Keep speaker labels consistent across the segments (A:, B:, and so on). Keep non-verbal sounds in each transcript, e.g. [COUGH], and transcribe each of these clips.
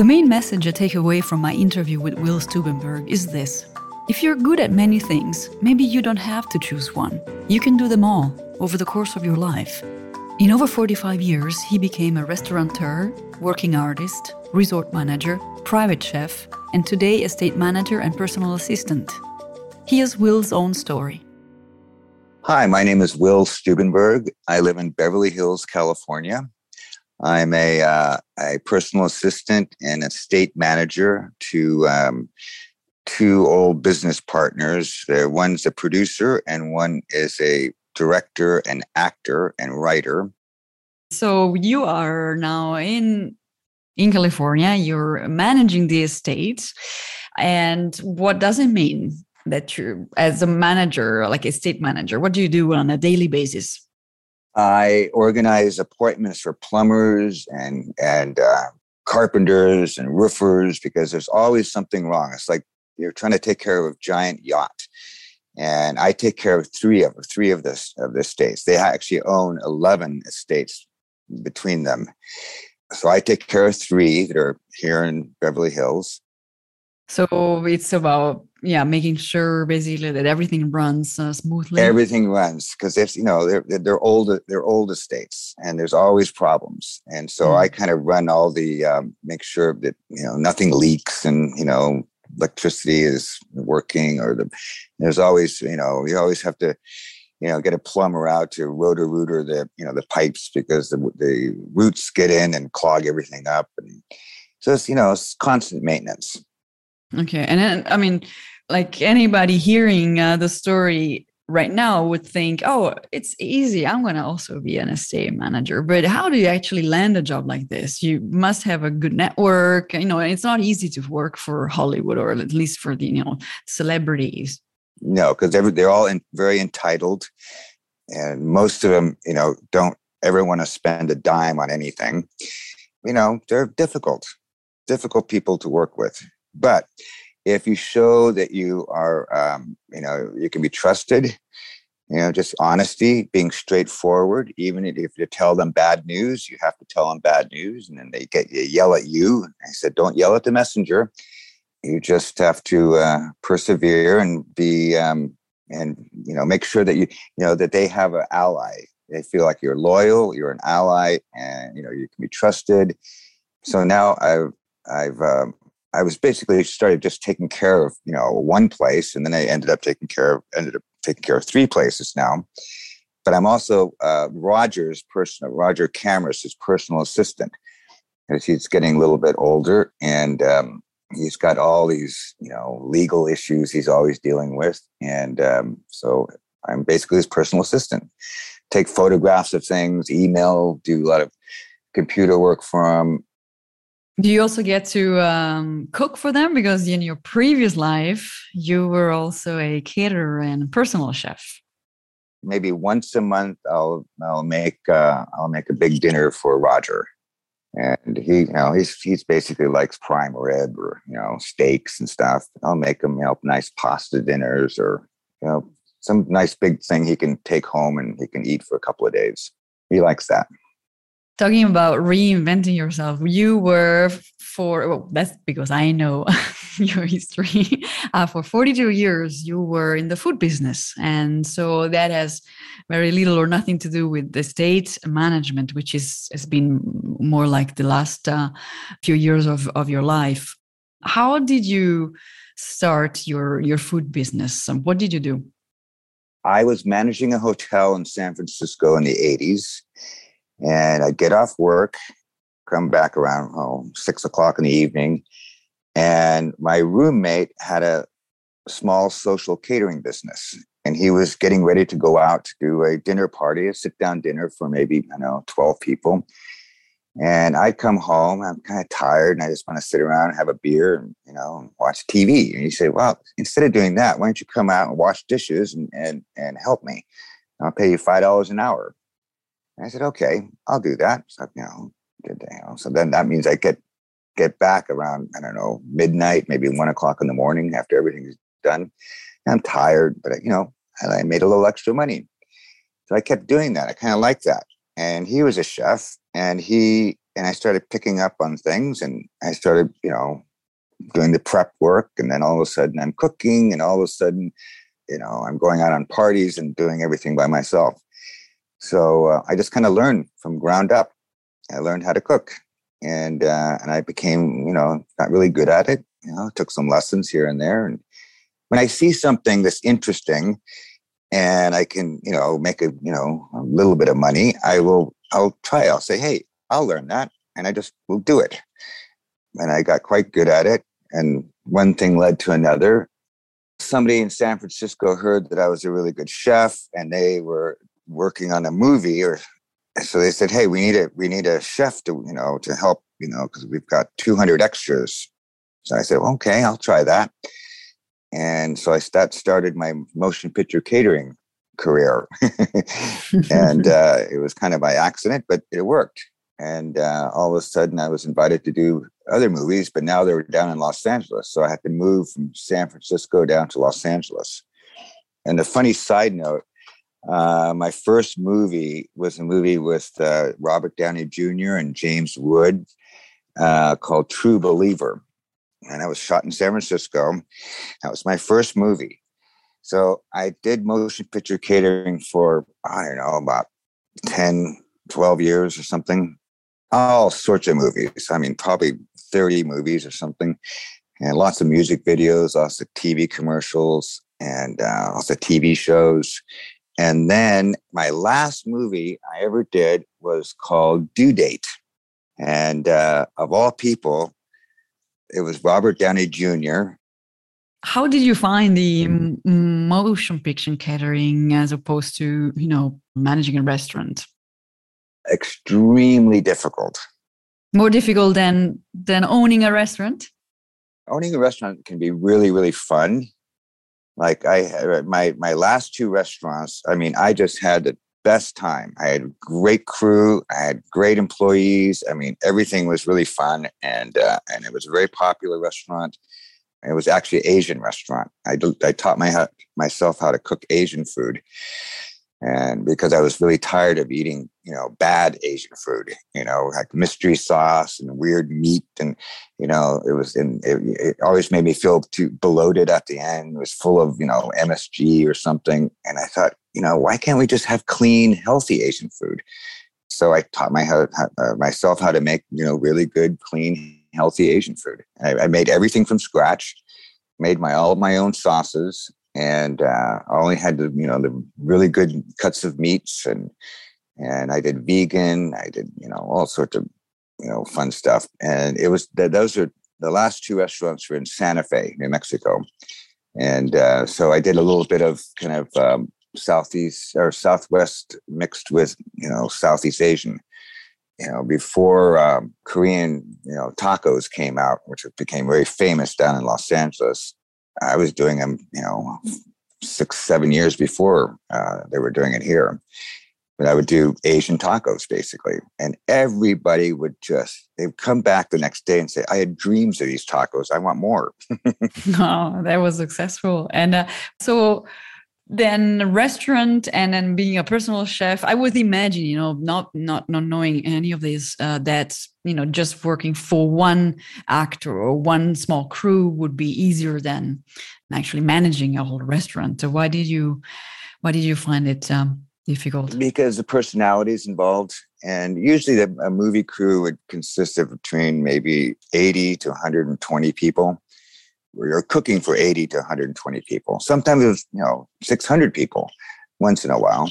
A: The main message I take away from my interview with Will Stubenberg is this. If you're good at many things, maybe you don't have to choose one. You can do them all over the course of your life. In over 45 years, he became a restaurateur, working artist, resort manager, private chef, and today estate manager and personal assistant. Here's Will's own story.
B: Hi, my name is Will Stubenberg. I live in Beverly Hills, California. I'm a, uh, a personal assistant and a estate manager to um, two old business partners. one's a producer and one is a director and actor and writer.
A: So you are now in in California. You're managing the estate, and what does it mean that you, as a manager, like a state manager, what do you do on a daily basis?
B: I organize appointments for plumbers and and uh, carpenters and roofers because there's always something wrong. It's like you're trying to take care of a giant yacht, and I take care of three of three of this of the states. They actually own eleven estates between them, so I take care of three that are here in Beverly Hills.
A: So it's about yeah making sure basically that everything runs uh, smoothly.
B: Everything runs because it's you know they're they're old they're old estates and there's always problems and so mm. I kind of run all the um, make sure that you know nothing leaks and you know electricity is working or the there's always you know you always have to you know get a plumber out to rotor rooter the you know the pipes because the the roots get in and clog everything up and so it's you know it's constant maintenance
A: Okay. And then, I mean, like anybody hearing uh, the story right now would think, oh, it's easy. I'm going to also be an estate manager. But how do you actually land a job like this? You must have a good network. You know, it's not easy to work for Hollywood or at least for the, you know, celebrities.
B: No, because they're, they're all in, very entitled. And most of them, you know, don't ever want to spend a dime on anything. You know, they're difficult, difficult people to work with. But if you show that you are, um, you know, you can be trusted, you know, just honesty, being straightforward. Even if you tell them bad news, you have to tell them bad news, and then they get yell at you. I said, don't yell at the messenger. You just have to uh, persevere and be, um, and you know, make sure that you, you know, that they have an ally. They feel like you're loyal, you're an ally, and you know you can be trusted. So now I've I've um, I was basically started just taking care of you know one place, and then I ended up taking care of ended up taking care of three places now. But I'm also uh, Roger's personal Roger Cameras, his personal assistant, as he's getting a little bit older, and um, he's got all these you know legal issues he's always dealing with, and um, so I'm basically his personal assistant. Take photographs of things, email, do a lot of computer work for him,
A: do you also get to um, cook for them? Because in your previous life, you were also a caterer and personal chef.
B: Maybe once a month, I'll I'll make uh, I'll make a big dinner for Roger, and he you know he's he's basically likes prime rib or you know steaks and stuff. I'll make him you know nice pasta dinners or you know some nice big thing he can take home and he can eat for a couple of days. He likes that
A: talking about reinventing yourself you were for well, that's because i know [LAUGHS] your history. [LAUGHS] Uh, for 42 years you were in the food business. And so that has very little or nothing to do with the state management which is has been more like the last uh, few years of, of your life. How did you start your your food business? What did you do?
B: I was managing a hotel in san francisco in the 80s and I'd get off work, come back around oh, six o'clock in the evening. And my roommate had a small social catering business. And he was getting ready to go out to do a dinner party, a sit down dinner for maybe, I know, 12 people. And I'd come home, I'm kind of tired, and I just want to sit around and have a beer and, you know, watch TV. And he said, Well, instead of doing that, why don't you come out and wash dishes and, and, and help me? I'll pay you $5 an hour. And I said, okay, I'll do that. So, you know, so then that means I get get back around, I don't know, midnight, maybe one o'clock in the morning after everything's done. And I'm tired, but you know, I made a little extra money. So I kept doing that. I kind of liked that. And he was a chef and he and I started picking up on things and I started, you know, doing the prep work. And then all of a sudden I'm cooking and all of a sudden, you know, I'm going out on parties and doing everything by myself. So uh, I just kind of learned from ground up. I learned how to cook and, uh, and I became, you know, not really good at it. You know, took some lessons here and there. And when I see something that's interesting and I can, you know, make a, you know, a little bit of money, I will, I'll try. I'll say, hey, I'll learn that, and I just will do it. And I got quite good at it. And one thing led to another. Somebody in San Francisco heard that I was a really good chef, and they were working on a movie, or so they said, "Hey, we need a we need a chef to you know to help you know because we've got 200 extras." So I said, well, "Okay, I'll try that." And so I that started my motion picture catering career, [LAUGHS] and [LAUGHS] uh, it was kind of by accident, but it worked. And uh, all of a sudden, I was invited to do other movies, but now they were down in Los Angeles. So I had to move from San Francisco down to Los Angeles. And a funny side note uh, my first movie was a movie with uh, Robert Downey Jr. and James Wood uh, called True Believer. And I was shot in San Francisco. That was my first movie. So I did motion picture catering for, I don't know, about 10, 12 years or something. All sorts of movies. I mean, probably 30 movies or something. And lots of music videos, lots of TV commercials, and uh, lots of TV shows. And then my last movie I ever did was called Due Date. And uh, of all people, it was Robert Downey Jr.
A: How did you find the motion picture catering as opposed to, you know, managing a restaurant?
B: Extremely difficult.
A: More difficult than than owning a restaurant?
B: Owning a restaurant can be really, really fun. Like I my my last two restaurants, I mean, I just had the best time. I had great crew. I had great employees. I mean, everything was really fun, and uh, and it was a very popular restaurant. It was actually an Asian restaurant. I, I taught my, myself how to cook Asian food. And because I was really tired of eating, you know, bad Asian food, you know, like mystery sauce and weird meat. And, you know, it was, in, it, it always made me feel too bloated at the end. It was full of, you know, MSG or something. And I thought, you know, why can't we just have clean, healthy Asian food? So I taught my, how, uh, myself how to make, you know, really good, clean, healthy Asian food. I, I, made everything from scratch, made my all of my own sauces, and uh, I only had the you know the really good cuts of meats and and I did vegan. I did you know all sorts of you know fun stuff. And it was those are the last two restaurants were in Santa Fe, New Mexico, and uh, so I did a little bit of kind of um, southeast or southwest mixed with you know Southeast Asian you know, before um, Korean, you know, tacos came out, which became very famous down in Los Angeles, I was doing them, you know, six, seven years before uh, they were doing it here. But I would do Asian tacos basically. And everybody would just, they'd come back the next day and say, I had dreams of these tacos. I want more.
A: no, [LAUGHS] [LAUGHS] that was successful. And uh, so, then restaurant and then being a personal chef. I would imagine you know not not not knowing any of this uh, that you know just working for one actor or one small crew would be easier than actually managing a whole restaurant. So why did you why did you find it um, difficult?
B: Because the personalities involved and usually the, a movie crew would consist of between maybe 80 to 120 people where you're cooking for 80 to 120 people. Sometimes it's, you know, 600 people once in a while.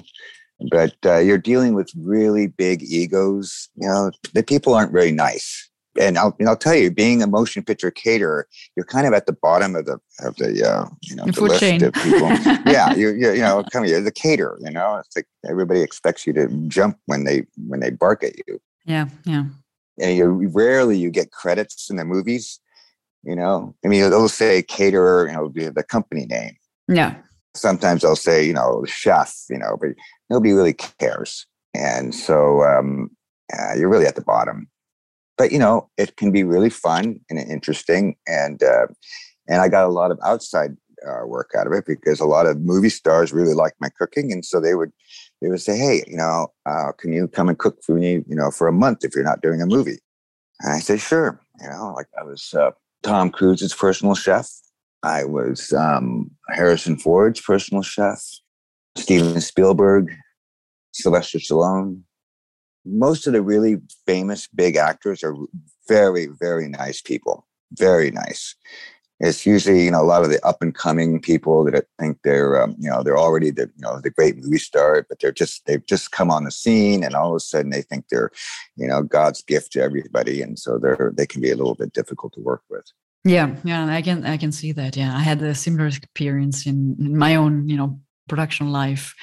B: But uh, you're dealing with really big egos. You know, the people aren't very nice. And I'll, and I'll tell you, being a motion picture caterer, you're kind of at the bottom of the of the uh, you know the list
A: chain.
B: of people. [LAUGHS] yeah, you're, you're you know come here, the caterer. You know, it's like everybody expects you to jump when they when they bark at you.
A: Yeah, yeah.
B: And you rarely you get credits in the movies you know, I mean, they'll say caterer, you know, the company name.
A: Yeah.
B: Sometimes they'll say, you know, chef, you know, but nobody really cares. And so um, uh, you're really at the bottom. But, you know, it can be really fun and interesting. And, uh, and I got a lot of outside uh, work out of it because a lot of movie stars really liked my cooking. And so they would they would say, "Hey, you know, uh, can you come and cook for me, you know, for a month if you're not doing a movie?" And I said, "Sure." You know, like I was uh, Tom Cruise's personal chef. I was um, Harrison Ford's personal chef. Steven Spielberg, Sylvester Stallone. Most of the really famous big actors are very, very nice people. Very nice it's usually you know a lot of the up and coming people that think they're um, you know they're already the you know the great movie star but they're just they've just come on the scene and all of a sudden they think they're you know god's gift to everybody and so they're they can be a little bit difficult to work with.
A: Yeah yeah i can i can see that yeah. I had a similar experience in, in my own you know production life.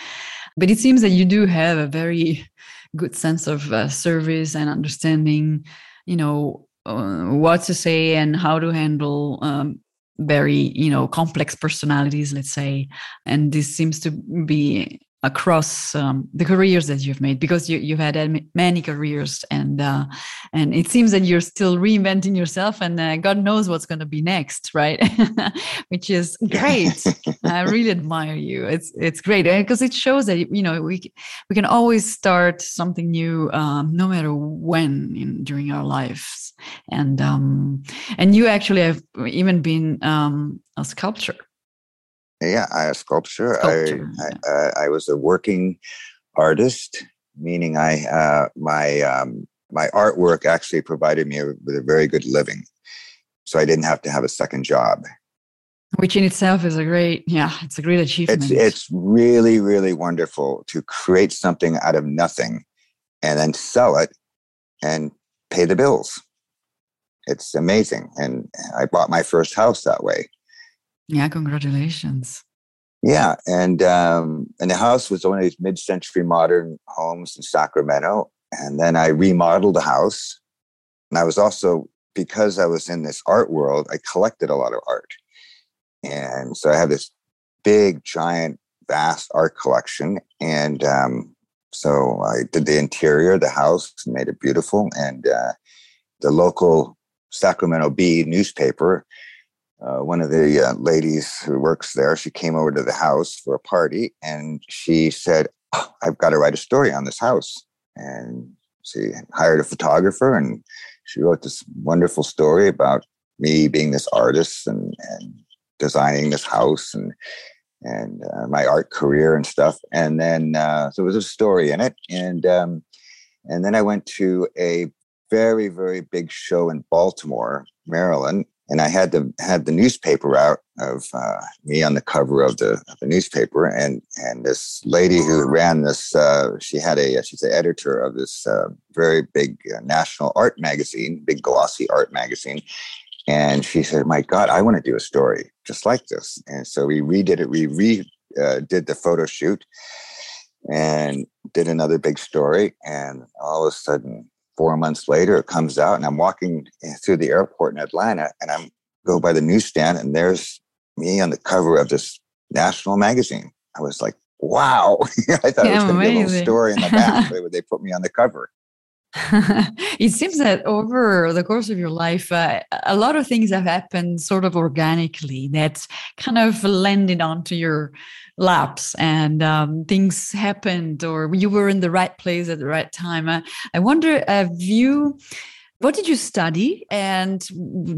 A: But it seems that you do have a very good sense of uh, service and understanding you know uh, what to say and how to handle um, very you know complex personalities let's say. And this seems to be across um, the careers that you've made because you, you've had many careers and uh, and it seems that you're still reinventing yourself and uh, god knows what's going to be next right? [LAUGHS] Which is great. [LAUGHS] I really admire you. It's it's great because it shows that you know we we can always start something new um, no matter when in, during our lives. And um, and you actually have even been um, a sculptor
B: yeah, I a sculpture. sculpture. I, I, uh, I, was a working artist, meaning I uh, my um, my artwork actually provided me with a very good living, so I didn't have to have a second job.
A: Which in itself is a great, yeah, it's a great achievement.
B: It's it's really really wonderful to create something out of nothing, and then sell it, and pay the bills. It's amazing, and I bought my first house that way.
A: Yeah, congratulations.
B: Yeah, and um, and the house was one of these mid-century modern homes in Sacramento, and then I remodeled the house. And I was also because I was in this art world, I collected a lot of art, and so I have this big, giant, vast art collection. And um, so I did the interior of the house, and made it beautiful, and uh, the local Sacramento Bee newspaper uh, one of the uh, ladies who works there, she came over to the house for a party and she said, oh, I've got to write a story on this house. And she hired a photographer and she wrote this wonderful story about me being this artist and, and designing this house and and uh, my art career and stuff. And then uh, so there was a story in it. And um, and then I went to a very very big show in Baltimore, Maryland, and I had the had the newspaper out of uh, me on the cover of the, of the newspaper, and and this lady who ran this, uh, she had a she's the editor of this uh, very big uh, national art magazine, big glossy art magazine, and she said, "My God, I want to do a story just like this." And so we redid it. We re uh, the photo shoot and did another big story, and all of a sudden four months later, it comes out, and I'm walking through the airport in Atlanta, and I'm go by the newsstand, and there's me on the cover of this national magazine. I was like, wow! [LAUGHS] I thought yeah, it was going to be a little story in the back, [LAUGHS] but they put me on the cover. [LAUGHS]
A: it seems that over the course of your life, uh, a lot of things have happened sort of organically that kind of landed onto your laps and um, things happened or you were in the right place at the right time. Uh, I wonder, have you, what did you study and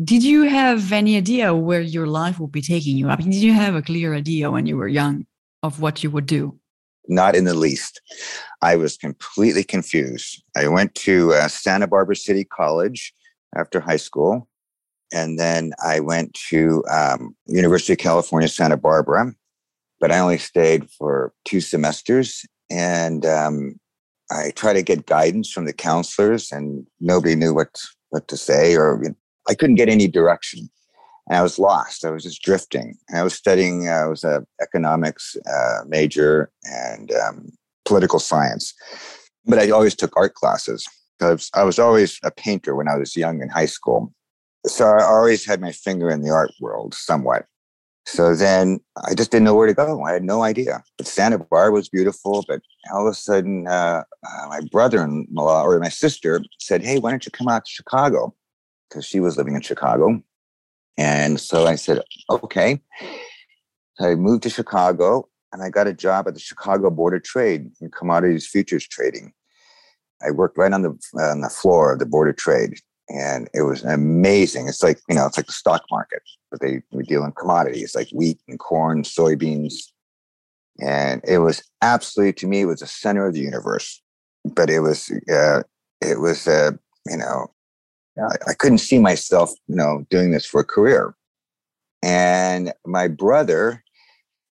A: did you have any idea where your life would be taking you? I mean, did you have a clear idea when you were young of what you would do?
B: Not in the least. I was completely confused. I went to uh, Santa Barbara City College after high school. And then I went to um, University of California, Santa Barbara but I only stayed for two semesters. And um, I tried to get guidance from the counselors, and nobody knew what what to say, or I couldn't get any direction. And I was lost. I was just drifting. And I was studying. Uh, I was an economics uh, major and um, political science, but I always took art classes because I was always a painter when I was young in high school. So I always had my finger in the art world somewhat. So then I just didn't know where to go. I had no idea. But Santa Barbara was beautiful. But all of a sudden, uh, uh, my brother in law or my sister said, Hey, why don't you come out to Chicago? Because she was living in Chicago. And so I said, Okay. So I moved to Chicago and I got a job at the Chicago Board of Trade in commodities futures trading. I worked right on the on the floor of the Board of Trade, and it was amazing. It's like you know, it's like the stock market, but they we deal in commodities like wheat and corn, soybeans, and it was absolutely to me it was the center of the universe. But it was uh, it was uh, you know I, I couldn't see myself you know doing this for a career. And my brother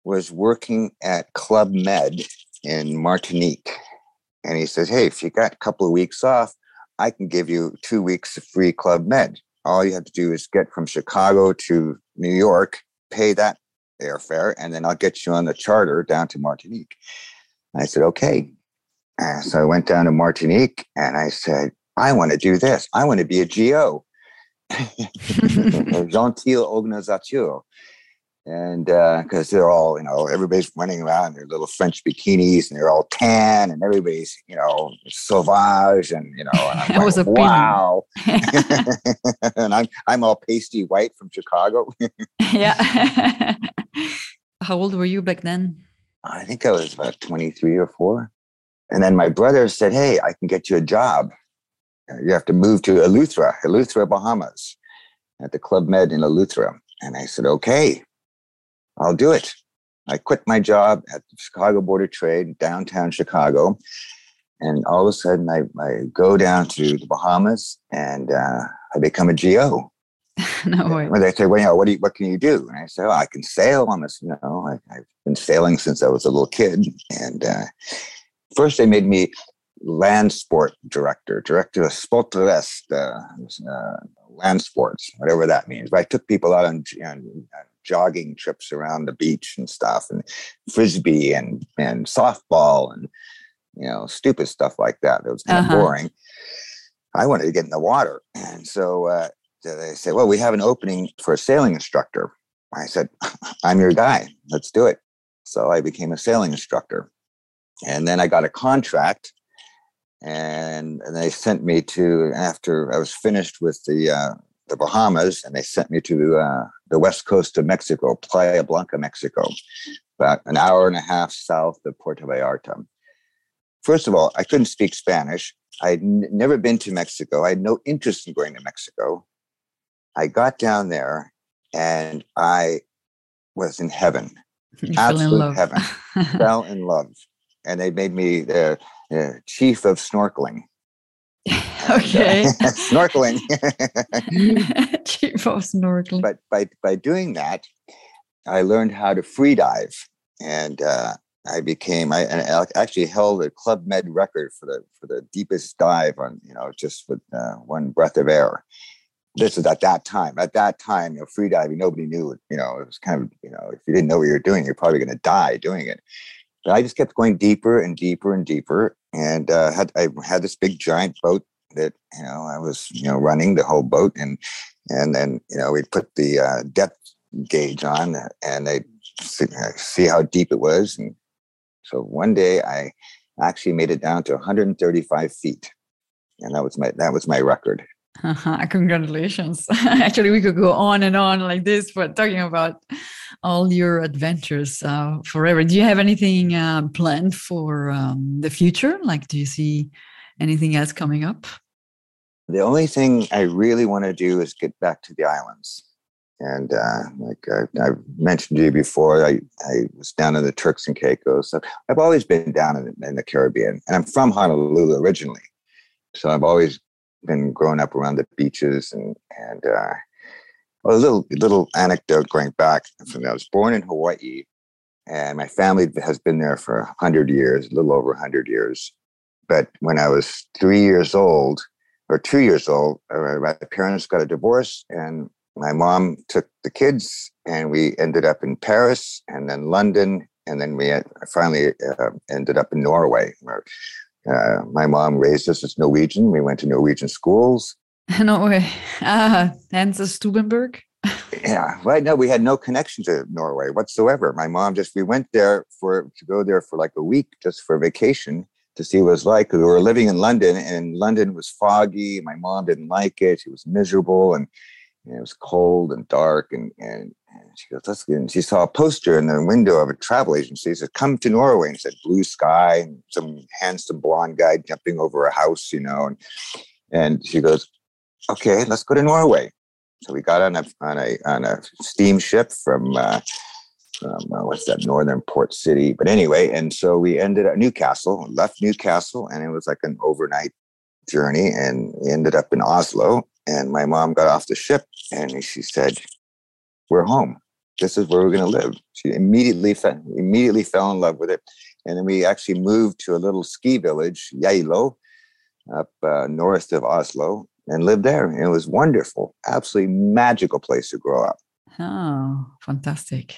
B: was working at Club Med in Martinique. And he says, Hey, if you got a couple of weeks off, I can give you two weeks of free Club Med. All you have to do is get from Chicago to New York, pay that airfare, and then I'll get you on the charter down to Martinique. I said, Okay. And so I went down to Martinique and I said, I want to do this. I want to be a GO. [LAUGHS] [LAUGHS] Gentil Organisation and because uh, they're all you know everybody's running around in their little french bikinis and they're all tan and everybody's you know sauvage and you know and [LAUGHS]
A: like, was a
B: wow. [LAUGHS] [LAUGHS] And i'm i'm all pasty white from chicago.
A: Yeah. How old were you back then?
B: I think i was about 23 or 4 and then my brother said hey i can get you a job. You have to move to eleuthera eleuthera bahamas at the club med in eleuthera. And i said okay I'll do it. I quit my job at the Chicago Board of Trade, downtown Chicago. And all of a sudden, I, I go down to the Bahamas and uh, I become a GO. [LAUGHS]
A: no way.
B: When they say, well, you know, what, do you, what can you do? And I say, oh, I can sail on this. You know, I, have been sailing since I was a little kid. And uh, first, they made me land sport director, director of Sport uh, uh, land sports, whatever that means. But I took people out on, on, jogging trips around the beach and stuff, and frisbee and and softball and you know stupid stuff like that. It was kind uh-huh. of boring. I wanted to get in the water, and so uh, they said, "Well, we have an opening for a sailing instructor." I said, [LAUGHS] "I'm your guy. Let's do it." So I became a sailing instructor, and then I got a contract and, and they sent me to after I was finished with the uh, the Bahamas, and they sent me to uh, the west coast of Mexico, Playa Blanca, Mexico, about an hour and a half south of Puerto Vallarta. First of all, I couldn't speak Spanish. I'd n- never been to Mexico. I had no interest in going to Mexico. I got down there and I was in heaven, [LAUGHS]
A: you absolute
B: heaven. [LAUGHS] fell in love, and they made me the uh, chief of snorkeling. [LAUGHS]
A: okay. [LAUGHS] [LAUGHS]
B: snorkeling.
A: chief of snorkeling.
B: But by by doing that, I learned how to free dive, and uh, I became I, I, actually held a Club Med record for the for the deepest dive on you know just with uh, one breath of air. This is at that time. At that time, you know, free diving, nobody knew it. You know, it was kind of you know, if you didn't know what you were doing, you're probably going to die doing it. But I just kept going deeper and deeper and deeper, and uh, had I had this big giant boat that you know I was you know running the whole boat, and and then you know we put the uh, depth gauge on, and they see, see how deep it was, and so one day I actually made it down to 135 feet, and that was my that was my record.
A: Uh-huh. [LAUGHS] Congratulations. [LAUGHS] Actually, we could go on and on like this, but talking about all your adventures uh, forever. Do you have anything uh, planned for um, the future? Like, do you see anything else coming up?
B: The only thing I really want to do is get back to the islands. And uh, like I, I, mentioned to you before, I, I was down in the Turks and Caicos. So I've always been down in, in the Caribbean, and I'm from Honolulu originally. So I've always been growing up around the beaches and and uh, a little little anecdote going back from I was born in Hawaii, and my family has been there for hundred years, a little over hundred years. But when I was three years old, or two years old, uh, my parents got a divorce, and my mom took the kids, and we ended up in Paris, and then London, and then we finally uh, ended up in Norway, where uh, my mom raised us as Norwegian. We went to Norwegian schools. [LAUGHS]
A: No way. Ah, and the Stubenberg.
B: yeah, right. No, we had no connection to Norway whatsoever. My mom just we went there for to go there for like a week just for vacation to see what it was like. We were living in London, and London was foggy. My mom didn't like it. She was miserable, and, and it was cold and dark, and and she goes, let's get in. She saw a poster in the window of a travel agency. It said, come to Norway. And said blue sky and some handsome blonde guy jumping over a house, you know. And, and she goes, okay, let's go to Norway. So we got on a, on a, on a steamship from, uh, uh, what's that, northern port city. But anyway, and so we ended at Newcastle, left Newcastle, and it was like an overnight journey. And we ended up in Oslo. And my mom got off the ship and she said, we're home this is where we're going to live. She immediately fe- immediately fell in love with it, and then we actually moved to a little ski village, Geilo, up uh, north of Oslo, and lived there. And it was wonderful, absolutely magical place to grow up.
A: Oh, fantastic!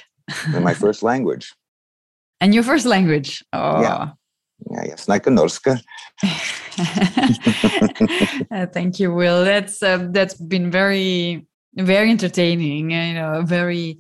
B: in my first [LAUGHS] language.
A: And your first language? Oh.
B: Yeah. Yeah, yes, norska. [LAUGHS]
A: uh, thank you, Will. That's uh, that's been very very entertaining you know very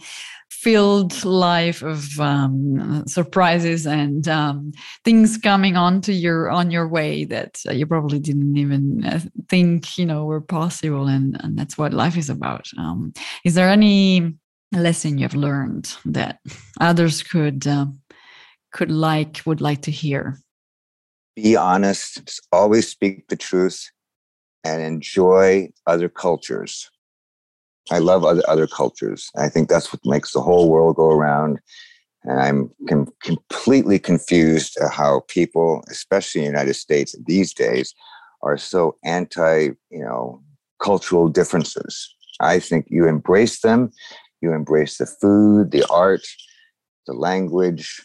A: filled life of um, surprises and um, things coming onto your on your way that you probably didn't even uh, think you know were possible and, and that's what life is about. Um, is there any lesson you've learned that others could uh, could like would like to hear?
B: Be honest always speak the truth and enjoy other cultures I love other, other cultures. I think that's what makes the whole world go around. And I'm com- completely confused at how people, especially in the United States these days, are so anti, you know, cultural differences. I think you embrace them, you embrace the food, the art, the language,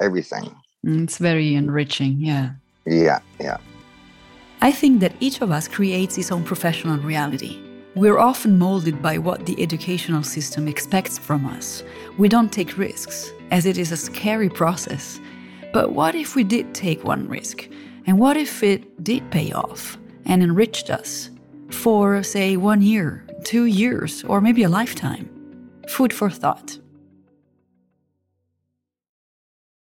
B: everything.
A: Mm, it's very enriching, yeah.
B: Yeah, yeah.
A: I think that each of us creates his own professional reality. We're often molded by what the educational system expects from us. We don't take risks, as it is a scary process. But what if we did take one risk? And what if it did pay off and enriched us for, say, one year, two years, or maybe a lifetime? Food for thought.